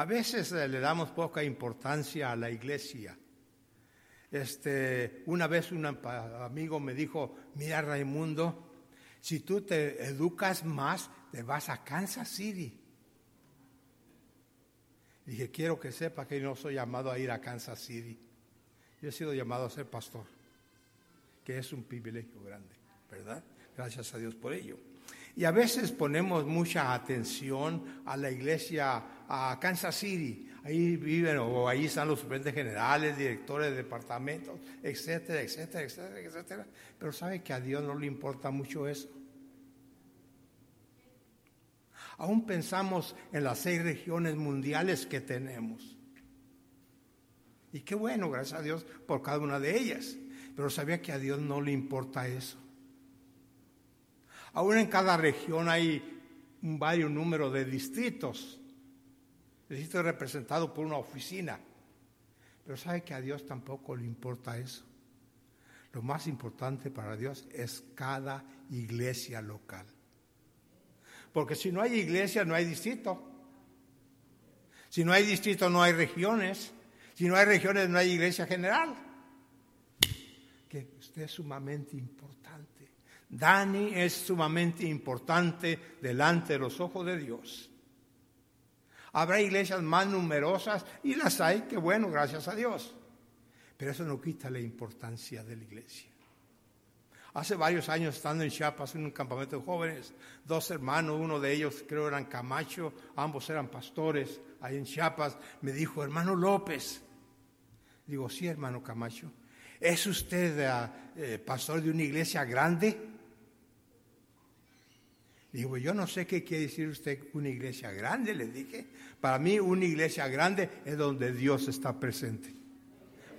A veces eh, le damos poca importancia a la iglesia. Este, una vez un amigo me dijo, mira Raimundo, si tú te educas más, te vas a Kansas City. Dije, quiero que sepa que no soy llamado a ir a Kansas City. Yo he sido llamado a ser pastor, que es un privilegio grande, ¿verdad? Gracias a Dios por ello. Y a veces ponemos mucha atención a la iglesia, a Kansas City. Ahí viven o ahí están los suplentes generales, directores de departamentos, etcétera, etcétera, etcétera, etcétera. Pero sabe que a Dios no le importa mucho eso. Aún pensamos en las seis regiones mundiales que tenemos. Y qué bueno, gracias a Dios, por cada una de ellas. Pero sabía que a Dios no le importa eso. Aún en cada región hay un varios número de distritos. El distrito es representado por una oficina. Pero sabe que a Dios tampoco le importa eso. Lo más importante para Dios es cada iglesia local. Porque si no hay iglesia, no hay distrito. Si no hay distrito, no hay regiones. Si no hay regiones, no hay iglesia general. Que usted es sumamente importante. Dani es sumamente importante delante de los ojos de Dios. Habrá iglesias más numerosas y las hay, que bueno, gracias a Dios. Pero eso no quita la importancia de la iglesia. Hace varios años, estando en Chiapas, en un campamento de jóvenes, dos hermanos, uno de ellos creo eran Camacho, ambos eran pastores ahí en Chiapas, me dijo, hermano López. Digo, sí, hermano Camacho. ¿Es usted eh, pastor de una iglesia grande? Digo, yo no sé qué quiere decir usted una iglesia grande, le dije. Para mí una iglesia grande es donde Dios está presente.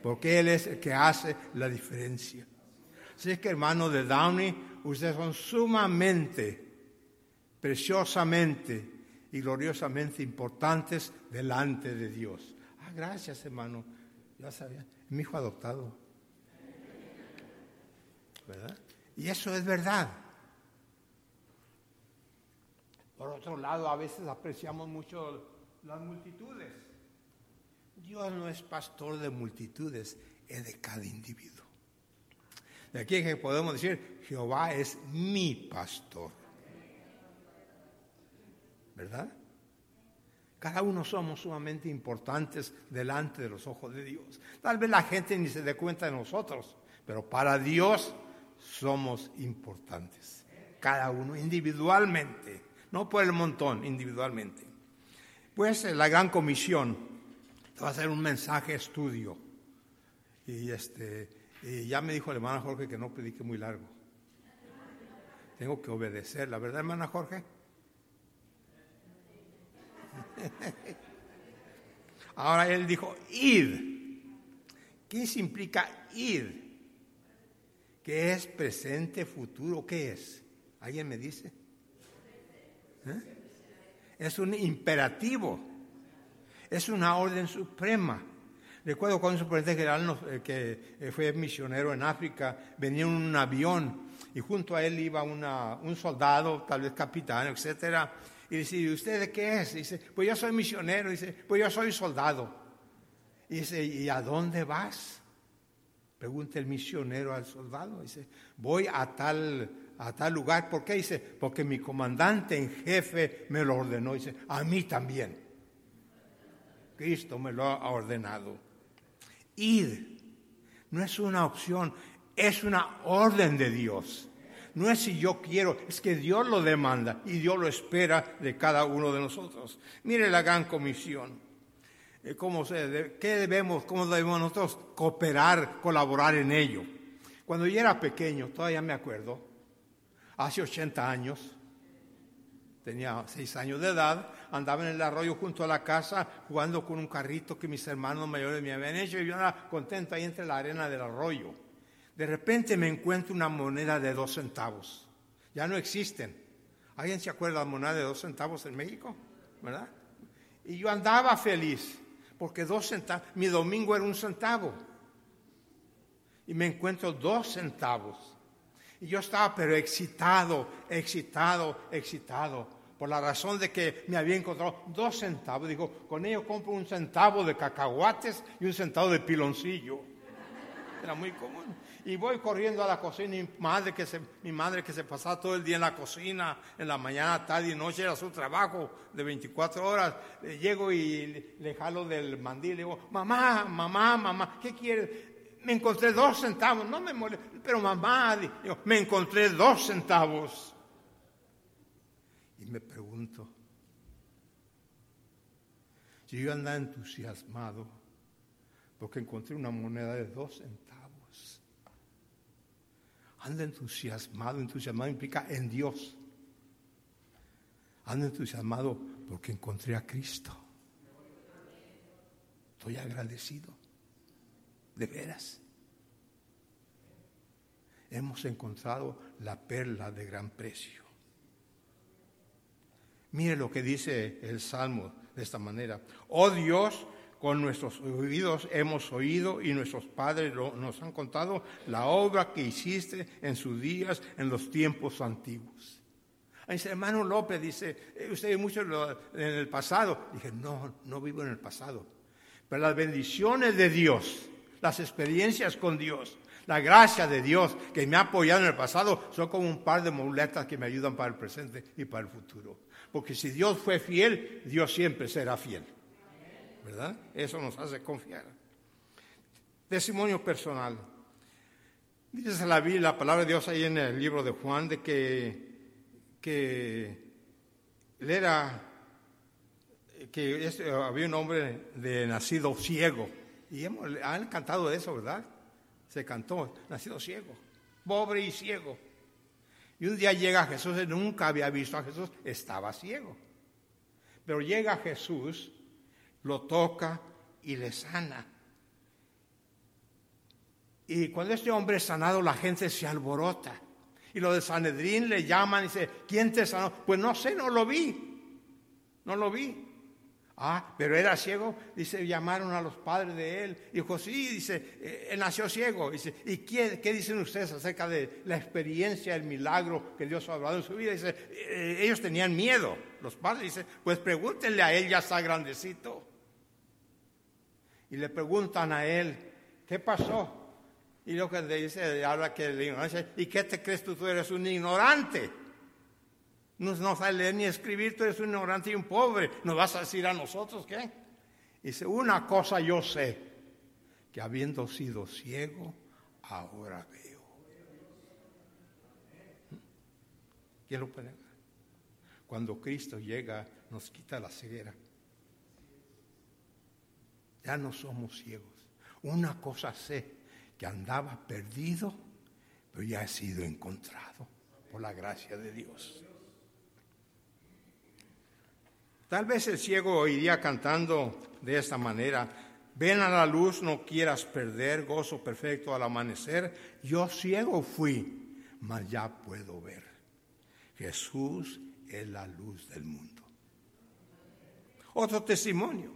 Porque Él es el que hace la diferencia. Así que hermano de Downey, ustedes son sumamente, preciosamente y gloriosamente importantes delante de Dios. Ah, gracias hermano. Ya sabía, mi hijo adoptado. ¿Verdad? Y eso es verdad. Por otro lado, a veces apreciamos mucho las multitudes. Dios no es pastor de multitudes, es de cada individuo. De aquí que podemos decir, Jehová es mi pastor. ¿Verdad? Cada uno somos sumamente importantes delante de los ojos de Dios. Tal vez la gente ni se dé cuenta de nosotros, pero para Dios somos importantes. Cada uno individualmente, no por el montón, individualmente. Pues la gran comisión va a ser un mensaje estudio. Y este, y ya me dijo la hermana Jorge que no predique muy largo. Tengo que obedecer, ¿la verdad, hermana Jorge? Ahora él dijo, id. ¿Qué implica ir? ¿Qué es presente, futuro? ¿Qué es? ¿Alguien me dice? ¿Eh? Es un imperativo. Es una orden suprema. Recuerdo cuando un superintendente general eh, que eh, fue misionero en África, venía en un avión y junto a él iba un soldado, tal vez capitán, etcétera, y dice, ¿y usted de qué es? dice, pues yo soy misionero, dice, pues yo soy soldado. Y dice, ¿y a dónde vas? Pregunta el misionero al soldado, dice, voy a tal, a tal lugar, ¿por qué? Dice, porque mi comandante en jefe me lo ordenó, dice, a mí también. Cristo me lo ha ordenado. Ir no es una opción, es una orden de Dios. No es si yo quiero, es que Dios lo demanda y Dios lo espera de cada uno de nosotros. Mire la gran comisión. Eh, ¿Cómo ¿Qué debemos, cómo debemos nosotros cooperar, colaborar en ello? Cuando yo era pequeño, todavía me acuerdo, hace 80 años, tenía seis años de edad, andaba en el arroyo junto a la casa jugando con un carrito que mis hermanos mayores me habían hecho y yo era contento ahí entre la arena del arroyo. De repente me encuentro una moneda de dos centavos. Ya no existen. ¿Alguien se acuerda de la moneda de dos centavos en México? ¿Verdad? Y yo andaba feliz porque dos centavos, mi domingo era un centavo. Y me encuentro dos centavos. Y yo estaba pero excitado, excitado, excitado por la razón de que me había encontrado dos centavos. Digo, con ello compro un centavo de cacahuates y un centavo de piloncillo. Era muy común. Y voy corriendo a la cocina y mi madre que se, mi madre que se pasaba todo el día en la cocina, en la mañana, tarde y noche, era su trabajo de 24 horas. Llego y le, jalo del mandil y digo, mamá, mamá, mamá, ¿qué quieres? Me encontré dos centavos, no me molesta, pero mamá, me encontré dos centavos. Y me pregunto, si yo andaba entusiasmado porque encontré una moneda de dos centavos, anda entusiasmado, entusiasmado implica en Dios. Anda entusiasmado porque encontré a Cristo. Estoy agradecido, de veras. Hemos encontrado la perla de gran precio. Mire lo que dice el Salmo de esta manera. Oh Dios, con nuestros oídos hemos oído y nuestros padres nos han contado la obra que hiciste en sus días, en los tiempos antiguos. Dice, hermano López, dice, eh, usted mucho en el pasado. Dije, no, no vivo en el pasado. Pero las bendiciones de Dios, las experiencias con Dios, la gracia de Dios que me ha apoyado en el pasado son como un par de muletas que me ayudan para el presente y para el futuro. Porque si Dios fue fiel, Dios siempre será fiel. ¿Verdad? Eso nos hace confiar. Testimonio personal. Dice la Biblia, la palabra de Dios ahí en el libro de Juan, de que, que era, que había un hombre de nacido ciego. Y hemos, han cantado eso, ¿verdad? Se cantó, nacido ciego, pobre y ciego. Y un día llega Jesús, él nunca había visto a Jesús, estaba ciego. Pero llega Jesús, lo toca y le sana. Y cuando este hombre es sanado, la gente se alborota. Y los de Sanedrín le llaman y dice, ¿quién te sanó? Pues no sé, no lo vi. No lo vi. Ah, pero era ciego. Dice, llamaron a los padres de él. Dijo, sí, dice, eh, nació ciego. Dice, ¿y qué, qué, dicen ustedes acerca de la experiencia, el milagro que Dios ha hablado en su vida? Dice, eh, ellos tenían miedo. Los padres dicen, pues pregúntenle a él, ya está grandecito. Y le preguntan a él, ¿qué pasó? Y lo que le dice, habla que le ignorancia, ¿y qué te crees tú? Tú eres un ignorante no, no sabe leer ni escribir, tú eres un ignorante y un pobre. ¿Nos vas a decir a nosotros qué? Dice, una cosa yo sé, que habiendo sido ciego, ahora veo. ¿Quién lo puede Cuando Cristo llega, nos quita la ceguera. Ya no somos ciegos. Una cosa sé, que andaba perdido, pero ya he sido encontrado por la gracia de Dios. Tal vez el ciego iría cantando de esta manera, ven a la luz, no quieras perder gozo perfecto al amanecer, yo ciego fui, mas ya puedo ver. Jesús es la luz del mundo. Otro testimonio.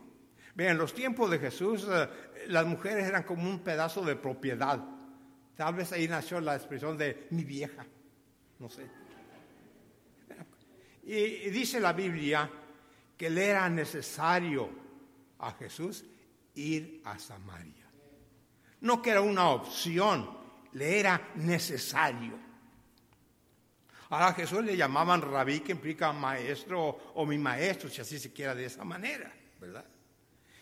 Vean, los tiempos de Jesús, eh, las mujeres eran como un pedazo de propiedad. Tal vez ahí nació la expresión de mi vieja, no sé. y dice la Biblia que le era necesario a Jesús ir a Samaria. No que era una opción, le era necesario. Ahora a Jesús le llamaban rabí, que implica maestro o mi maestro, si así se quiera de esa manera, ¿verdad?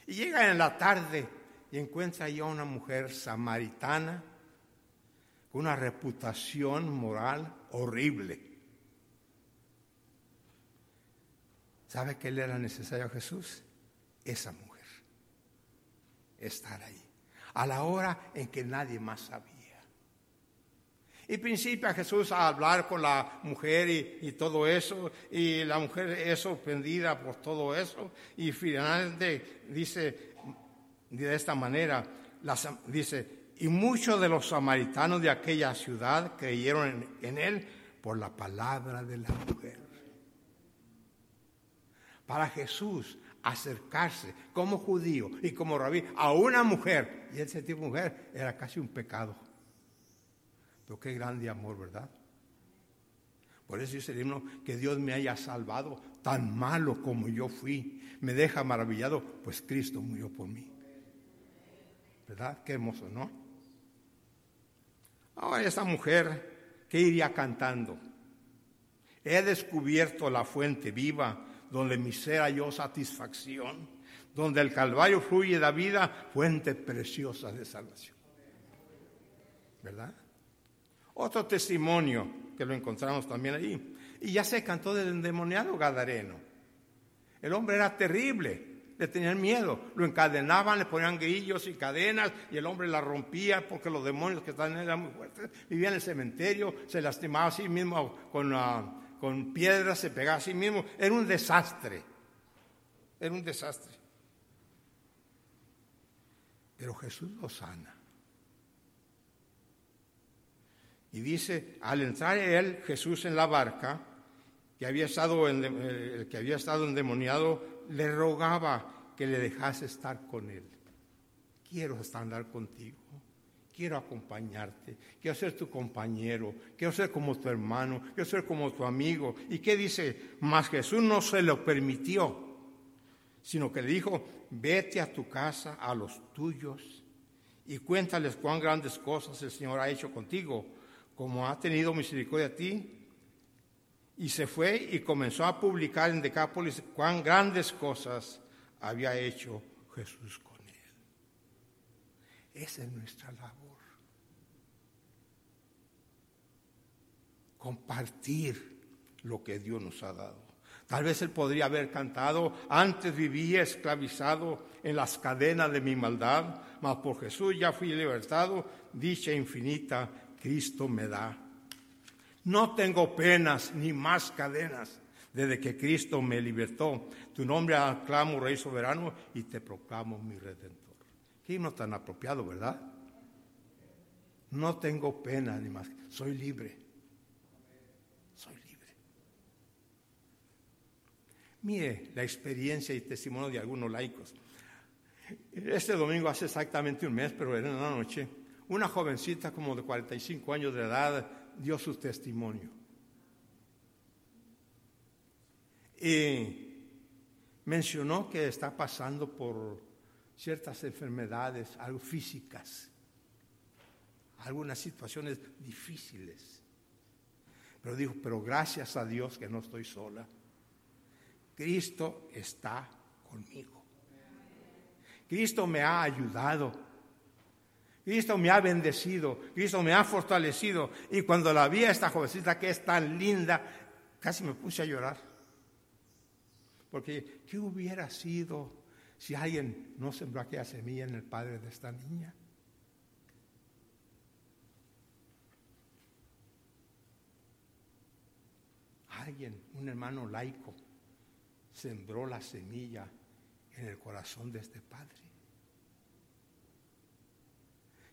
Y llega en la tarde y encuentra ya una mujer samaritana con una reputación moral horrible. ¿Sabe qué le era necesario a Jesús? Esa mujer. Estar ahí. A la hora en que nadie más sabía. Y principia Jesús a hablar con la mujer y, todo eso, y la mujer es sorprendida por todo eso, y finalmente dice de esta manera, dice, y muchos de los samaritanos de aquella ciudad creyeron en él por la palabra de la mujer para Jesús acercarse como judío y como rabí a una mujer, y ese tipo de mujer era casi un pecado. Pero qué grande amor, ¿verdad? Por eso dice el himno, que Dios me haya salvado, tan malo como yo fui. Me deja maravillado, pues Cristo murió por mí. ¿Verdad? Qué hermoso, ¿no? Ahora esta mujer, ¿qué iría cantando? He descubierto la fuente viva donde mi ser halló satisfacción, donde el Calvario fluye la vida, fuente preciosa de salvación. ¿Verdad? Otro testimonio que lo encontramos también ahí. Y ya se cantó del endemoniado Gadareno. El hombre era terrible, le tenían miedo, lo encadenaban, le ponían grillos y cadenas y el hombre la rompía porque los demonios que estaban eran muy fuertes. Vivía en el cementerio, se lastimaba a sí mismo con, uh, con piedras, se pegaba a sí mismo. Era un desastre, era un desastre. Pero Jesús lo sana. Y dice, al entrar él, Jesús en la barca, que había estado, eh, que había estado endemoniado, le rogaba que le dejase estar con él. Quiero estar contigo, quiero acompañarte, quiero ser tu compañero, quiero ser como tu hermano, quiero ser como tu amigo. ¿Y qué dice? Mas Jesús no se lo permitió, sino que le dijo, vete a tu casa, a los tuyos, y cuéntales cuán grandes cosas el Señor ha hecho contigo como ha tenido misericordia de ti. Y se fue y comenzó a publicar en Decápolis cuán grandes cosas había hecho Jesús con él. Esa es nuestra labor. Compartir lo que Dios nos ha dado. Tal vez él podría haber cantado, antes vivía esclavizado en las cadenas de mi maldad, mas por Jesús ya fui libertado, dicha infinita Cristo me da. No tengo penas ni más cadenas desde que Cristo me libertó. Tu nombre aclamo, Rey soberano, y te proclamo mi redentor. Qué himno tan apropiado, ¿verdad? No tengo pena ni más. Soy libre. Soy libre. Mire la experiencia y testimonio de algunos laicos. Este domingo hace exactamente un mes, pero era en la noche una jovencita como de 45 años de edad dio su testimonio. Y mencionó que está pasando por ciertas enfermedades, algo físicas, algunas situaciones difíciles. Pero dijo, pero gracias a Dios que no estoy sola. Cristo está conmigo. Cristo me ha ayudado. Cristo me ha bendecido, Cristo me ha fortalecido. Y cuando la vi a esta jovencita que es tan linda, casi me puse a llorar. Porque, ¿qué hubiera sido si alguien no sembró aquella semilla en el padre de esta niña? Alguien, un hermano laico, sembró la semilla en el corazón de este padre.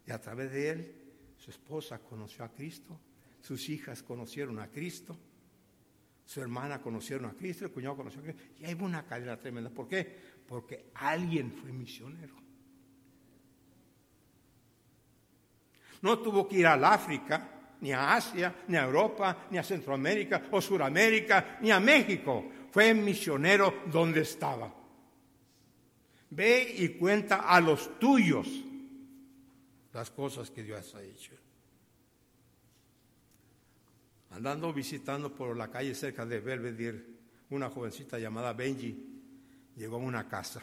Y a través de él, su esposa conoció a Cristo, sus hijas conocieron a Cristo, su hermana conocieron a Cristo, el cuñado conoció a Cristo. Y hay una cadena tremenda. ¿Por qué? Porque alguien fue misionero. No tuvo que ir al África, ni a Asia, ni a Europa, ni a Centroamérica o Suramérica, ni a México. Fue misionero donde estaba. Ve y cuenta a los tuyos las cosas que Dios ha hecho. Andando visitando por la calle cerca de Belvedere, una jovencita llamada Benji llegó a una casa.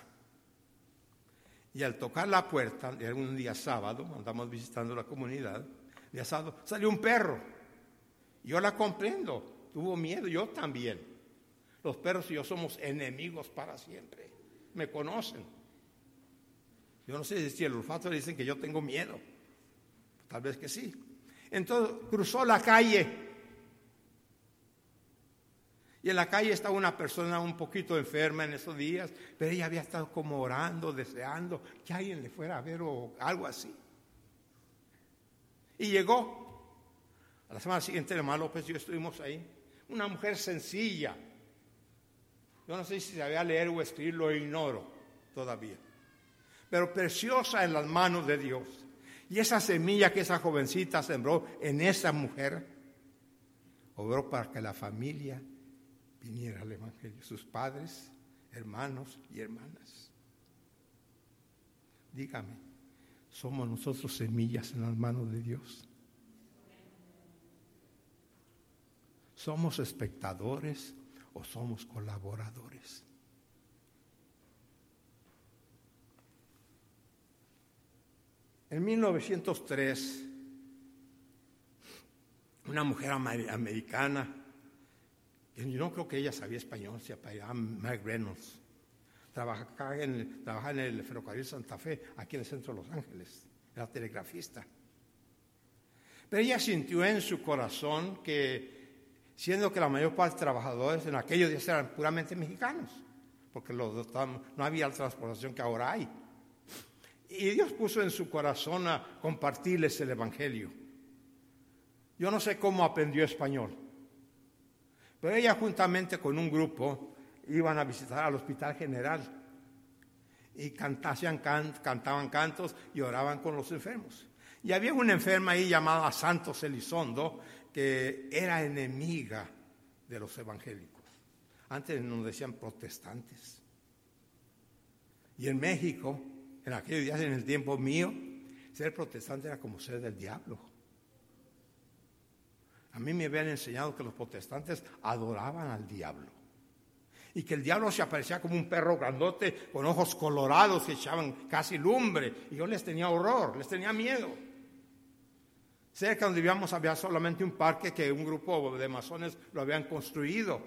Y al tocar la puerta, era un día sábado, andamos visitando la comunidad, día sábado, salió un perro. Yo la comprendo, tuvo miedo, yo también. Los perros y yo somos enemigos para siempre, me conocen. Yo no sé si el olfato le dicen que yo tengo miedo. Tal vez que sí. Entonces cruzó la calle. Y en la calle estaba una persona un poquito enferma en esos días, pero ella había estado como orando, deseando que alguien le fuera a ver o algo así. Y llegó. A la semana siguiente, hermano López y yo estuvimos ahí. Una mujer sencilla. Yo no sé si sabía leer o escribir, lo ignoro todavía pero preciosa en las manos de Dios. Y esa semilla que esa jovencita sembró en esa mujer, obró para que la familia viniera al Evangelio, sus padres, hermanos y hermanas. Dígame, ¿somos nosotros semillas en las manos de Dios? ¿Somos espectadores o somos colaboradores? En 1903, una mujer americana, yo no creo que ella sabía español, se apellidaba Meg Reynolds, trabajaba en, el ferrocarril Santa Fe, aquí en el centro de Los Ángeles, era telegrafista. Pero ella sintió en su corazón que, siendo que la mayor parte de trabajadores en aquellos días eran puramente mexicanos, porque no había la transportación que ahora hay. Y Dios puso en su corazón a compartirles el Evangelio. Yo no sé cómo aprendió español, pero ella juntamente con un grupo iban a visitar al Hospital General y cantaban cantos y oraban con los enfermos. Y había una enferma ahí llamada Santos Elizondo que era enemiga de los evangélicos. Antes nos decían protestantes. Y en México en aquellos días, en el tiempo mío, ser protestante era como ser del diablo. A mí me habían enseñado que los protestantes adoraban al diablo. Y que el diablo se aparecía como un perro grandote con ojos colorados que echaban casi lumbre. Y yo les tenía horror, les tenía miedo. Cerca donde vivíamos había solamente un parque que un grupo de masones lo habían construido.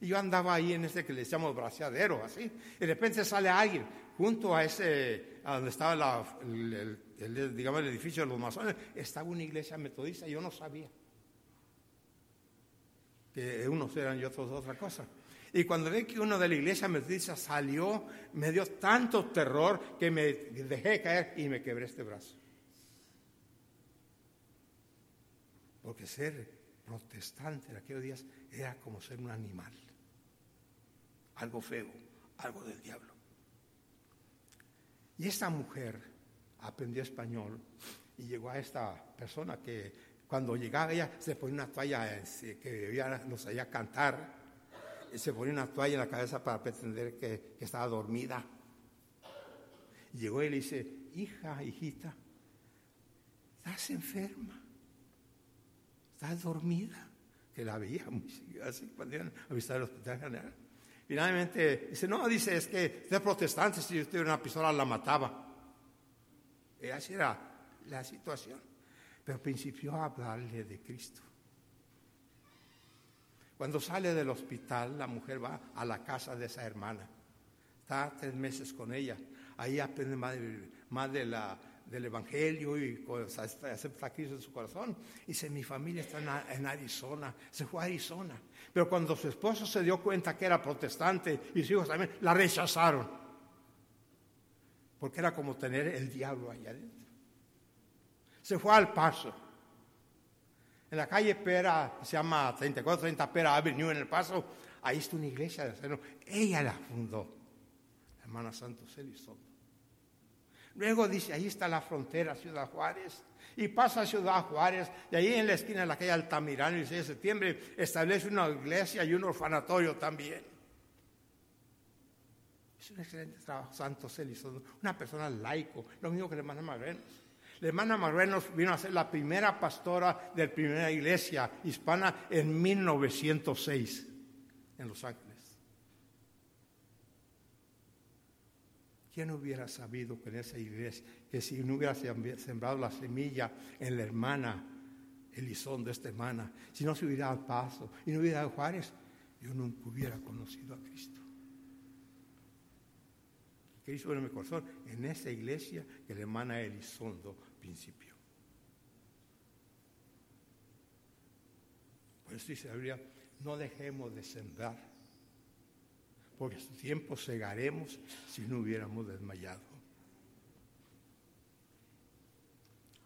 Y yo andaba ahí en ese que le decíamos braceadero, así. Y de repente sale alguien, junto a ese, a donde estaba el, digamos, el edificio de los masones, estaba una iglesia metodista, yo no sabía. Que unos eran y otros otra cosa. Y cuando vi que uno de la iglesia metodista salió, me dio tanto terror que me dejé caer y me quebré este brazo. Porque ser protestante en aquellos días era como ser un animal. Algo feo, algo del diablo. Y esta mujer aprendió español y llegó a esta persona que cuando llegaba ella se ponía una toalla que nos hacía cantar, y se ponía una toalla en la cabeza para pretender que, estaba dormida. Llegó y le dice, hija, hijita, estás enferma, estás dormida, que la veía muy así cuando iban a visitar el hospital general. Finalmente dice, no, dice, es que usted es protestante, si usted una pistola la mataba. Y así era la situación. Pero principió a hablarle de Cristo. Cuando sale del hospital, la mujer va a la casa de esa hermana. Está tres meses con ella. Ahí aprende más del Evangelio y acepta a Cristo en su corazón. Dice, mi familia está en Arizona, se fue a Arizona. Pero cuando su esposo se dio cuenta que era protestante y sus hijos también, la rechazaron. Porque era como tener el diablo allá adentro. Se fue al paso. En la calle Pera, se llama 3430 Pera Avenue en el paso, ahí está una iglesia de Ella la fundó, la hermana Santos Elizondo. Luego dice, ahí está la frontera, Ciudad Juárez. Y pasa a Ciudad Juárez, y ahí en la esquina de la calle Altamirano, el 6 de septiembre, establece una iglesia y un orfanatorio también. Es un excelente trabajo, Santo Elizondo, una persona laico, lo mismo que la hermana Magrenos. La hermana Magrenos vino a ser la primera pastora de la primera iglesia hispana en 1906 en Los Ángeles. ¿Quién hubiera sabido que en esa iglesia, que si no hubiera sembrado la semilla en la hermana Elizondo, esta hermana, si no se hubiera dado paso y no hubiera dado Juárez, yo nunca hubiera conocido a Cristo. Cristo en mi corazón, en esa iglesia que la hermana Elizondo principió. Por eso dice la no dejemos de sembrar porque su tiempo segaremos si no hubiéramos desmayado.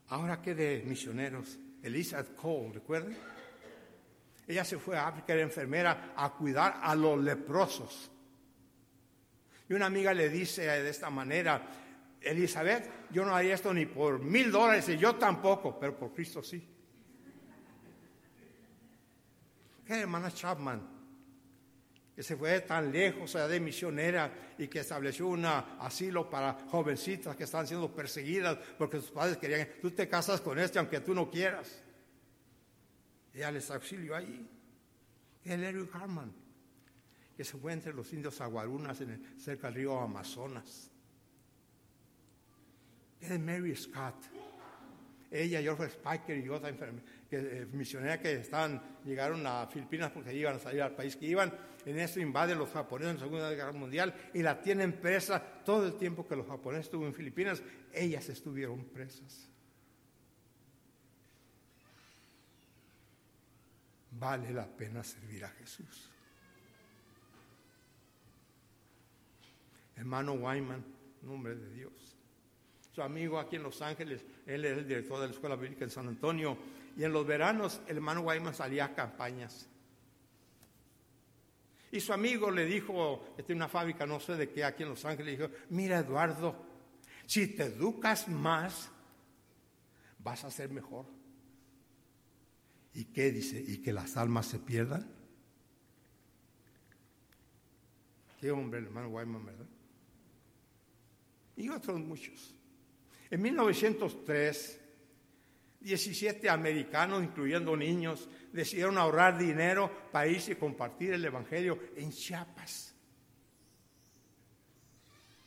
Ahora que de misioneros, Elizabeth Cole, ¿recuerdan? Ella se fue a África, era enfermera, a cuidar a los leprosos. Y una amiga le dice de esta manera, Elizabeth, yo no haría esto ni por mil dólares, y yo tampoco, pero por Cristo sí. ¿Qué hermana Chapman? que se fue tan lejos de misionera y que estableció un asilo para jovencitas que están siendo perseguidas porque sus padres querían, tú te casas con este aunque tú no quieras. Ella les auxilió ahí. El Eric Harman, que se fue entre los indios aguarunas en el, cerca del río Amazonas. Es Mary Scott. Ella, George Spiker y otra que, eh, misionera que estaban, llegaron a Filipinas porque iban a salir al país que iban. En eso invaden los japoneses en la Segunda Guerra Mundial y la tienen presa todo el tiempo que los japoneses estuvo en Filipinas. Ellas estuvieron presas. Vale la pena servir a Jesús. Hermano Wyman, nombre de Dios. Su amigo aquí en Los Ángeles, él es el director de la Escuela Bíblica en San Antonio. Y en los veranos el hermano Wyman salía a campañas. Y su amigo le dijo, este una fábrica, no sé de qué, aquí en Los Ángeles, le dijo, mira Eduardo, si te educas más, vas a ser mejor. ¿Y qué dice? ¿Y que las almas se pierdan? Qué hombre el hermano Wyman, ¿verdad? Y otros muchos. En 1903, 17 americanos, incluyendo niños, decidieron ahorrar dinero para irse y compartir el Evangelio en Chiapas.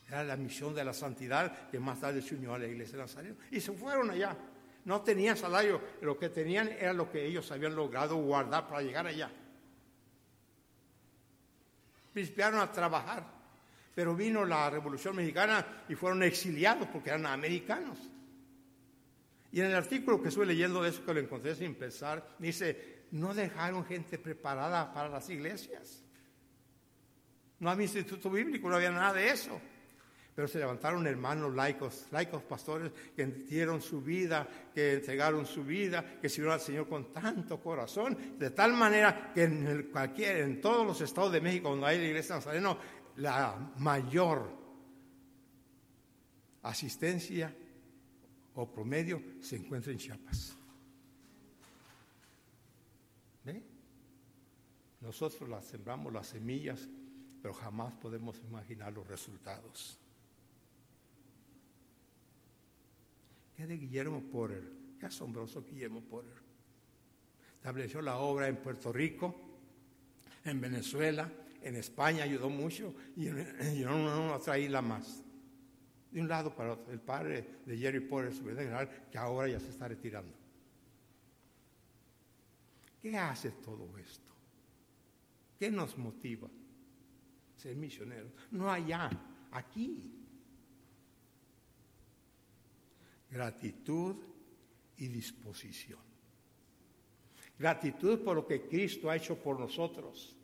Era la misión de la santidad que más tarde se unió a la iglesia de Nazareno. Y se fueron allá. No tenían salario, lo que tenían era lo que ellos habían logrado guardar para llegar allá. Principiaron a trabajar, pero vino la Revolución Mexicana y fueron exiliados porque eran americanos. Y en el artículo que estuve leyendo de eso, que lo encontré sin pensar, dice, no dejaron gente preparada para las iglesias. No había instituto bíblico, no había nada de eso. Pero se levantaron hermanos laicos, laicos pastores que dieron su vida, que entregaron su vida, que sirvieron al Señor con tanto corazón, de tal manera que en, el, cualquier, en todos los estados de México donde hay la iglesia nazareno, la mayor asistencia o promedio se encuentra en Chiapas. ¿Ve? Nosotros las sembramos las semillas, pero jamás podemos imaginar los resultados. ¿Qué de Guillermo Porter? Qué asombroso Guillermo Porter. Estableció la obra en Puerto Rico, en Venezuela, en España ayudó mucho y en, otra isla más de un lado para otro. El padre de Jerry Porter, general, que ahora ya se está retirando. ¿Qué hace todo esto? ¿Qué nos motiva? Ser misioneros. No allá, aquí. Gratitud y disposición. Gratitud por lo que Cristo ha hecho por nosotros.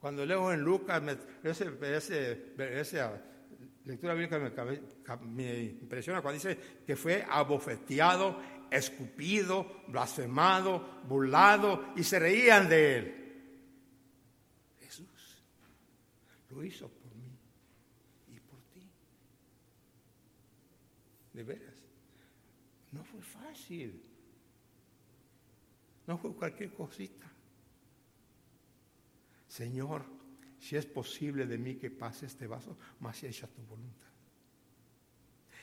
Cuando leo en Lucas, ese, ese lectura bíblica me, impresiona cuando dice que fue abofeteado, escupido, blasfemado, burlado y se reían de él. Jesús lo hizo por mí y por ti. De veras, no fue fácil. No fue cualquier cosita. Señor, si es posible de mí que pase este vaso, si hecha tu voluntad.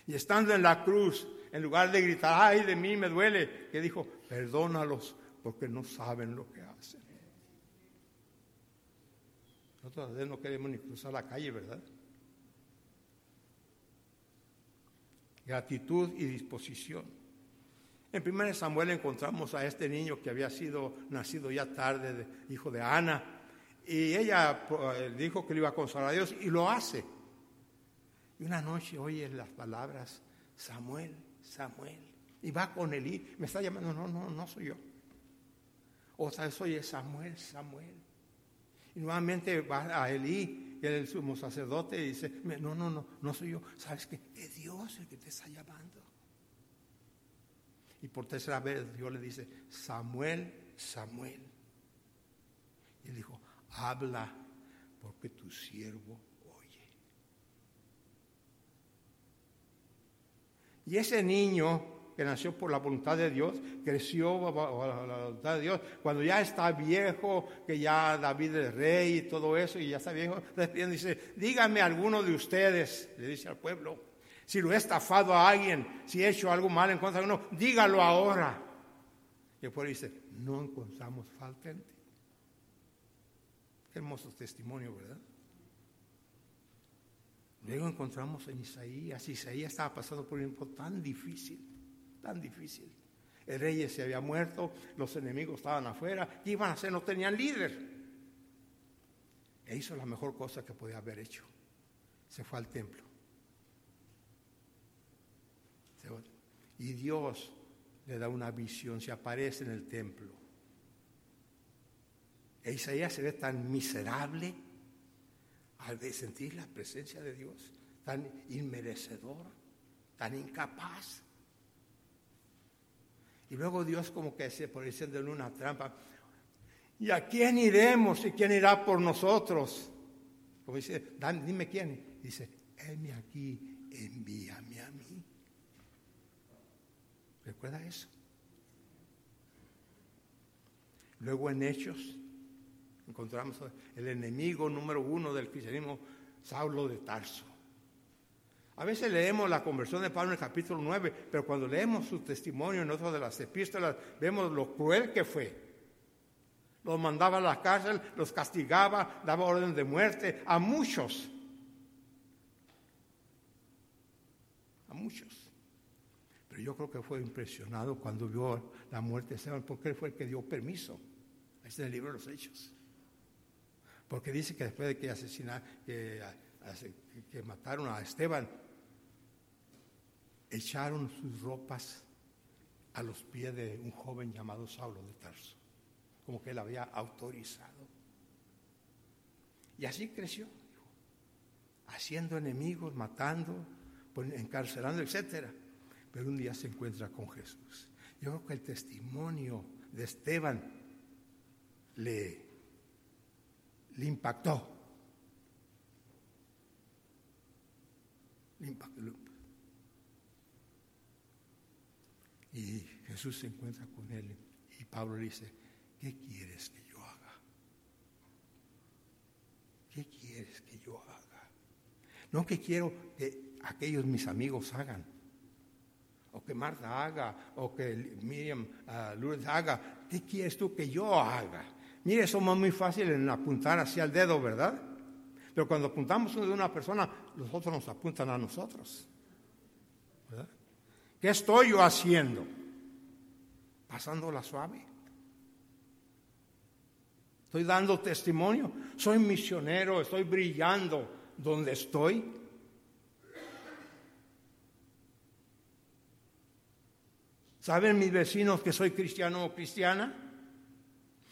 Y estando en la cruz, en lugar de gritar, ay, de mí me duele, que dijo, perdónalos porque no saben lo que hacen. Nosotros a veces no queremos ni cruzar la calle, ¿verdad? Gratitud y disposición. En 1 Samuel encontramos a este niño que había sido nacido ya tarde, hijo de Ana, y ella eh, dijo que le iba a consolar a Dios y lo hace. Y una noche oye las palabras, Samuel, Samuel. Y va con Elí, me está llamando, no, no, no soy yo. Otra vez oye Samuel, Samuel. Y nuevamente va a Elí, el sumo sacerdote, y dice, no, no, no, no soy yo. ¿Sabes qué? Es Dios el que te está llamando. Y por tercera vez Dios le dice, Samuel, Samuel. Y dijo, habla porque tu siervo oye. Y ese niño que nació por la voluntad de Dios, creció bajo la voluntad de Dios. Cuando ya está viejo, que ya David es rey y todo eso, y ya está viejo, dice, dígame alguno de ustedes, le dice al pueblo, si lo he estafado a alguien, si he hecho algo mal en contra de uno, dígalo ahora. Y el pueblo dice, no encontramos falta en ti. Qué hermoso testimonio, ¿verdad? Luego encontramos en Isaías, Isaías estaba pasando por un tiempo tan difícil, tan difícil. El rey se había muerto, los enemigos estaban afuera, ¿qué iban a hacer? No tenían líder. E hizo la mejor cosa que podía haber hecho. Se fue al templo. Y Dios le da una visión, se aparece en el templo. E Isaías se ve tan miserable al sentir la presencia de Dios, tan inmerecedor, tan incapaz. Y luego Dios como que se pone en una trampa. ¿Y a quién iremos y quién irá por nosotros? Como dice, dime quién. Dice, heme aquí, envíame a mí. ¿Recuerda eso? Luego en Hechos encontramos el enemigo número uno del cristianismo, Saulo de Tarso. A veces leemos la conversión de Pablo en el capítulo 9, pero cuando leemos su testimonio en otro de las epístolas, vemos lo cruel que fue. Los mandaba a la cárcel, los castigaba, daba orden de muerte a muchos. A muchos. Pero yo creo que fue impresionado cuando vio la muerte de Esteban, porque él fue el que dio permiso. Ahí está el libro de los Hechos. Porque dice que después de que asesinaron, que, que mataron a Esteban, echaron sus ropas a los pies de un joven llamado Saulo de Tarso, como que él había autorizado. Y así creció, haciendo enemigos, matando, encarcelando, etc. Pero un día se encuentra con Jesús. Yo creo que el testimonio de Esteban le le impactó. Le impactó. Y Jesús se encuentra con él y Pablo le dice, ¿qué quieres que yo haga? ¿Qué quieres que yo haga? No que quiero que aquellos mis amigos hagan, o que Marta haga, o que Miriam uh, Lourdes haga. ¿Qué quieres tú que yo haga? Mire, somos muy fáciles en apuntar hacia el dedo, ¿verdad? Pero cuando apuntamos de una persona, los otros nos apuntan a nosotros. ¿Qué estoy yo haciendo? Pasándola suave. Estoy dando testimonio. Soy misionero, estoy brillando donde estoy. ¿Saben mis vecinos que soy cristiano o cristiana?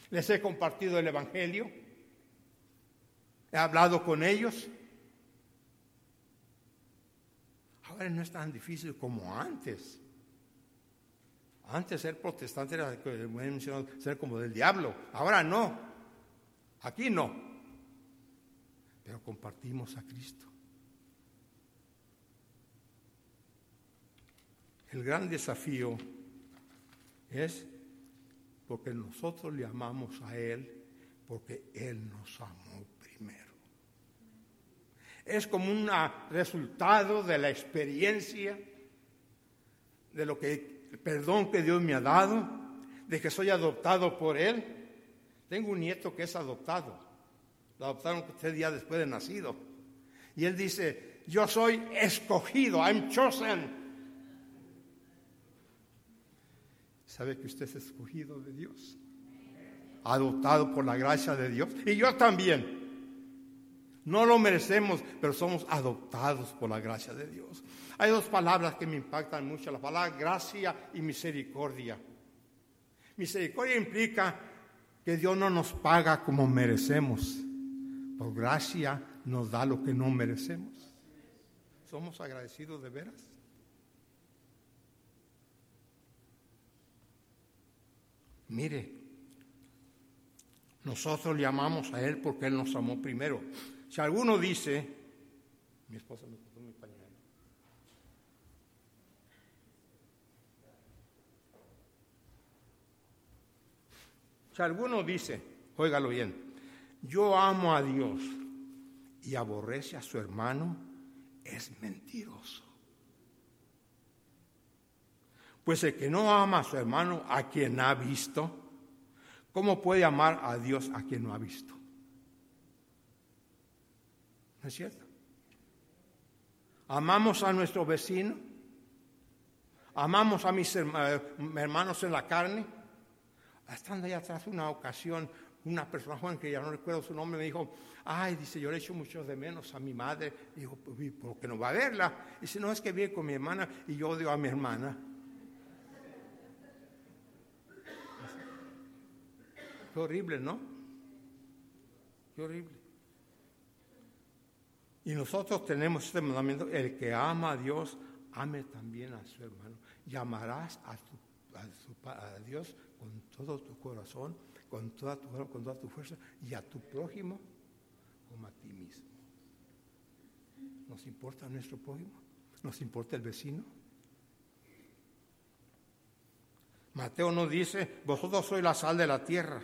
Les he compartido el Evangelio. He hablado con ellos. Ahora no es tan difícil como antes. Antes ser protestante era ser como del diablo. Ahora no. Aquí no. Pero compartimos a Cristo. El gran desafío es porque nosotros le amamos a Él, porque Él nos amó primero. Es como un resultado de la experiencia, de lo que, el perdón que Dios me ha dado, de que soy adoptado por Él. Tengo un nieto que es adoptado. Lo adoptaron tres días después de nacido. Y él dice, yo soy escogido, I'm chosen. ¿Sabe que usted es escogido de Dios? Adoptado por la gracia de Dios. Y yo también. No lo merecemos, pero somos adoptados por la gracia de Dios. Hay dos palabras que me impactan mucho, la palabra gracia y misericordia. Misericordia implica que Dios no nos paga como merecemos. Por gracia nos da lo que no merecemos. ¿Somos agradecidos de veras? Mire, nosotros le amamos a Él porque Él nos amó primero. Si alguno dice, mi esposa me puso mi pañal. Si alguno dice, óigalo bien, yo amo a Dios y aborrece a su hermano, es mentiroso. Pues el que no ama a su hermano, a quien ha visto, ¿cómo puede amar a Dios a quien no ha visto? ¿No es cierto? Amamos a nuestro vecino, amamos a mis hermanos en la carne. Estando allá atrás una ocasión, una persona joven que ya no recuerdo su nombre me dijo, ay, dice, yo le echo mucho de menos a mi madre. Digo, ¿por qué no va a verla? Dice, no, es que viene con mi hermana y yo odio a mi hermana. Qué horrible, ¿no? Qué horrible. Y nosotros tenemos este mandamiento, el que ama a Dios, ame también a su hermano. Llamarás a, a, Dios con todo tu corazón, con toda tu, con toda tu fuerza, y a tu prójimo como a ti mismo. ¿Nos importa nuestro prójimo? ¿Nos importa el vecino? Mateo nos dice, vosotros sois la sal de la tierra.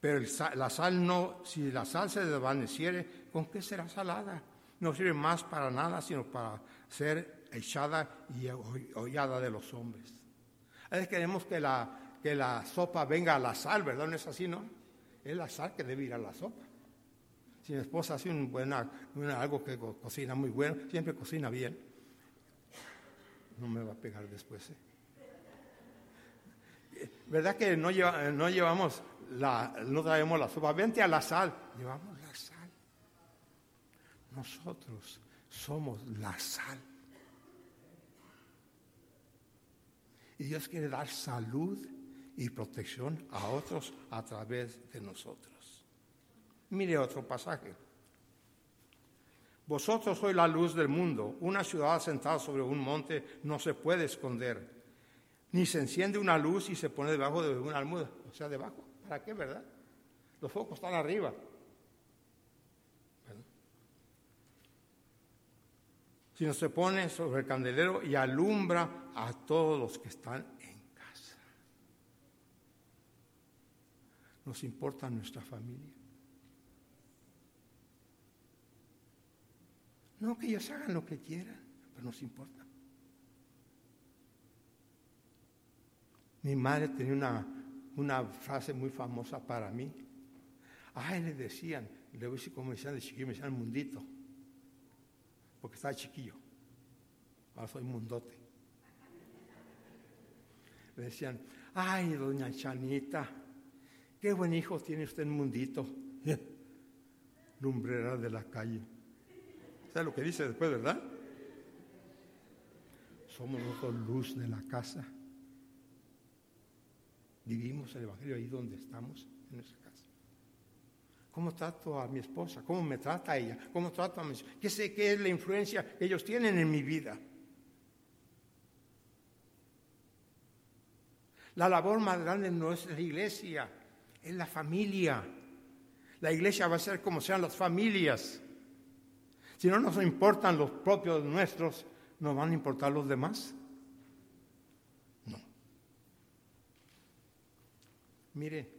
Pero la sal no, si la sal se desvaneciere, ¿con qué será salada? No sirve más para nada, sino para ser echada y hollada de los hombres. A veces queremos que la, que la sopa venga a la sal, ¿verdad? No es así, ¿no? Es la sal que debe ir a la sopa. Si mi esposa hace un buena, algo que cocina muy bueno, siempre cocina bien, no me va a pegar después. ¿eh? ¿Verdad que no, lleva, no llevamos no traemos la sopa, vente a la sal, llevamos la sal. Nosotros somos la sal. Y Dios quiere dar salud y protección a otros a través de nosotros. Mire otro pasaje. Vosotros sois la luz del mundo. Una ciudad sentada sobre un monte no se puede esconder. Ni se enciende una luz y se pone debajo de una almuda, o sea, debajo. ¿Para qué, verdad? Los focos están arriba. Si no se pone sobre el candelero y alumbra a todos los que están en casa. Nos importa nuestra familia. No que ellos hagan lo que quieran, pero nos importa. Mi madre tenía una una frase muy famosa para mí. Ay, le decían, le voy a decir como decían de chiquillo, me decían mundito, porque estaba chiquillo. Ahora soy mundote. Le decían, ay, doña Chanita, qué buen hijo tiene usted en mundito. Lumbrera de la calle. ¿Sabe lo que dice después, verdad? Somos nosotros luz de la casa. Vivimos el Evangelio ahí donde estamos, en nuestra casa. ¿Cómo trato a mi esposa? ¿Cómo me trata ella? ¿Cómo trato a mis ¿Qué sé qué es la influencia que ellos tienen en mi vida? La labor más grande no es la iglesia, es la familia. La iglesia va a ser como sean las familias. Si no nos importan los propios nuestros, ¿nos van a importar los demás? Mire,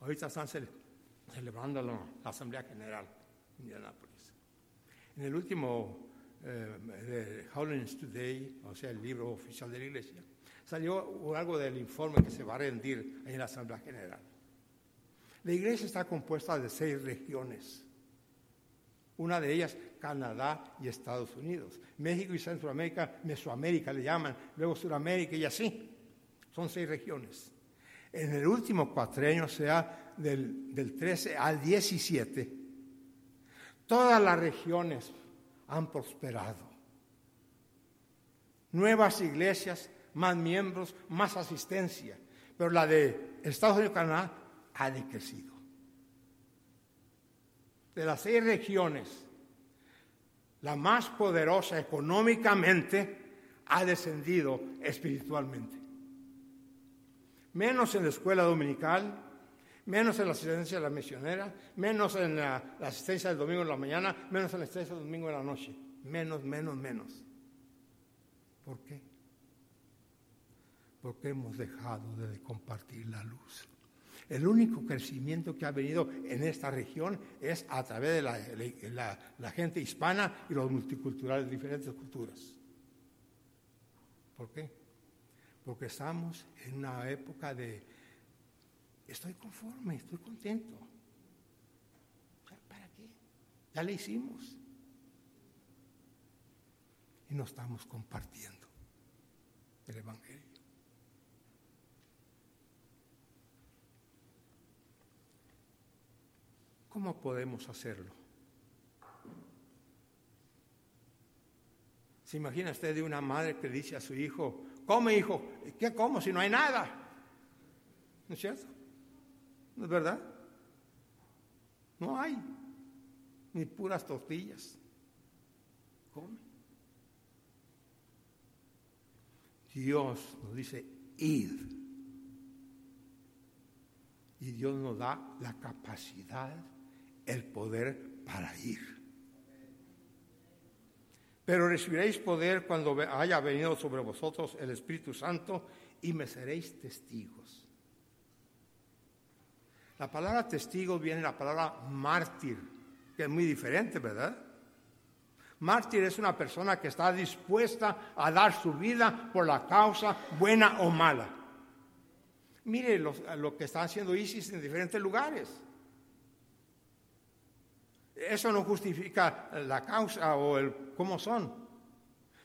ahorita están celebrando la, Asamblea General de Indianápolis. En el último eh, Holiness Today, o sea, el libro oficial de la Iglesia, salió algo del informe que se va a rendir en la Asamblea General. La Iglesia está compuesta de seis regiones. Una de ellas, Canadá y Estados Unidos. México y Centroamérica, Mesoamérica le llaman, luego Sudamérica y así. Son seis regiones en el último cuatrenio, sea, del, del 13 al 17, todas las regiones han prosperado. Nuevas iglesias, más miembros, más asistencia. Pero la de Estados Unidos y Canadá ha decrecido. De las seis regiones, la más poderosa económicamente ha descendido espiritualmente menos en la escuela dominical, menos en la asistencia de la misionera, menos en la, asistencia del domingo en la mañana, menos en la asistencia del domingo en la noche. Menos, menos, menos. ¿Por qué? Porque hemos dejado de compartir la luz. El único crecimiento que ha venido en esta región es a través de la, la gente hispana y los multiculturales de diferentes culturas. ¿Por qué? Porque estamos en una época de, estoy conforme, estoy contento. ¿Para qué? Ya le hicimos. Y no estamos compartiendo el Evangelio. ¿Cómo podemos hacerlo? ¿Se imagina usted de una madre que dice a su hijo, come hijo, ¿qué como si no hay nada? ¿No es cierto? ¿No es verdad? No hay, ni puras tortillas. Come. Dios nos dice, id. Y Dios nos da la capacidad el poder para ir. Pero recibiréis poder cuando haya venido sobre vosotros el Espíritu Santo y me seréis testigos. La palabra testigo viene de la palabra mártir, que es muy diferente, ¿verdad? Mártir es una persona que está dispuesta a dar su vida por la causa buena o mala. Mire lo, lo que está haciendo ISIS en diferentes lugares. Eso no justifica la causa o el cómo son.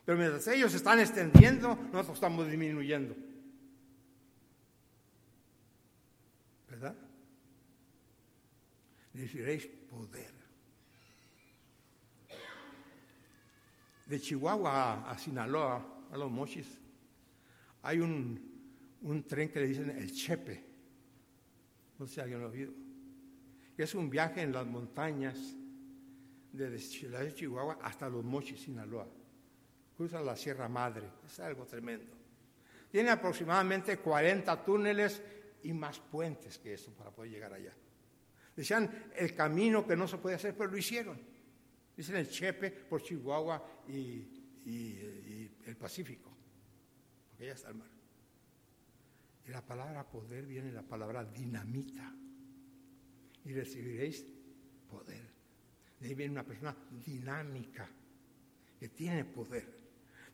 Pero mientras ellos están extendiendo, nosotros estamos disminuyendo. ¿Verdad? Deciréis poder. De Chihuahua a, Sinaloa, a los Mochis, hay un, un, tren que le dicen el Chepe. No sé si alguien lo ha es un viaje en las montañas desde Chihuahua hasta los Mochis, Sinaloa. Cruza la Sierra Madre, es algo tremendo. Tiene aproximadamente 40 túneles y más puentes que eso para poder llegar allá. Decían el camino que no se puede hacer, pero lo hicieron. Dicen el Chepe por Chihuahua y el Pacífico, porque allá está el mar. Y la palabra poder viene de la palabra dinamita. Y recibiréis poder. De ahí viene una persona dinámica, que tiene poder.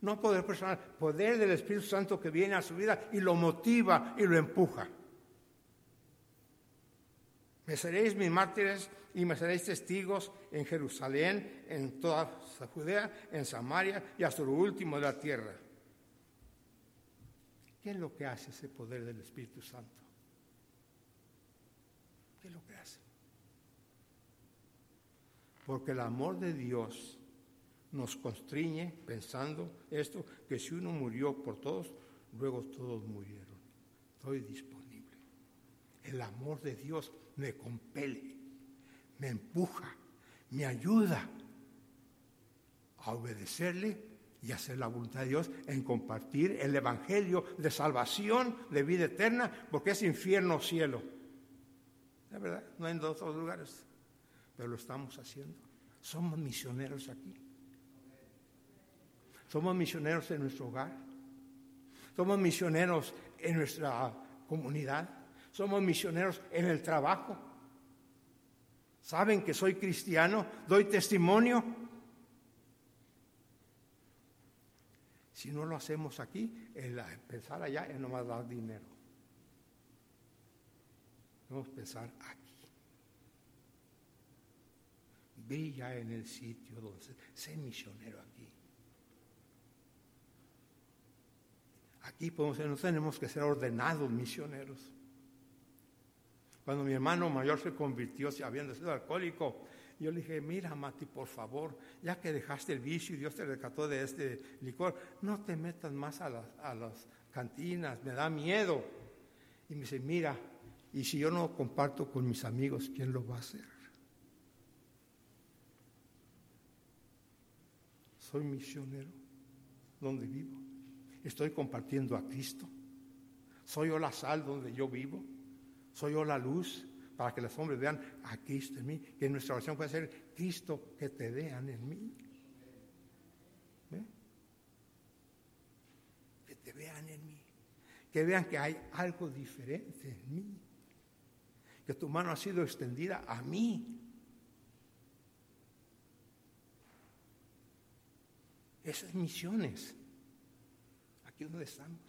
No poder personal, poder del Espíritu Santo que viene a su vida y lo motiva y lo empuja. Me seréis mis mártires y me seréis testigos en Jerusalén, en toda Judea, en Samaria y hasta lo último de la tierra. ¿Qué es lo que hace ese poder del Espíritu Santo? ¿Qué es lo que hace? Porque el amor de Dios nos constriñe pensando esto, que si uno murió por todos, luego todos murieron. Estoy disponible. El amor de Dios me compele, me empuja, me ayuda a obedecerle y hacer la voluntad de Dios en compartir el Evangelio de salvación, de vida eterna, porque es infierno o cielo. La verdad, no hay en otros lugares pero lo estamos haciendo. Somos misioneros aquí. Somos misioneros en nuestro hogar. Somos misioneros en nuestra comunidad. Somos misioneros en el trabajo. Saben que soy cristiano, doy testimonio. Si no lo hacemos aquí, el pensar allá es nomás dar dinero. A pensar aquí. Ve ya en el sitio donde sé misionero aquí. Aquí podemos no tenemos que ser ordenados misioneros. Cuando mi hermano mayor se convirtió, habiendo sido alcohólico, yo le dije, mira Mati, por favor, ya que dejaste el vicio y Dios te rescató de este licor, no te metas más a las cantinas, me da miedo. Y me dice, mira, y si yo no comparto con mis amigos, ¿quién lo va a hacer? Soy misionero donde vivo. Estoy compartiendo a Cristo. Soy yo la sal donde yo vivo. Soy yo la luz para que los hombres vean a Cristo en mí. Que nuestra oración puede ser Cristo que te vean en mí. Que te vean en mí. Que vean que hay algo diferente en mí. que tu mano ha sido extendida a mí. Esas misiones, aquí donde estamos.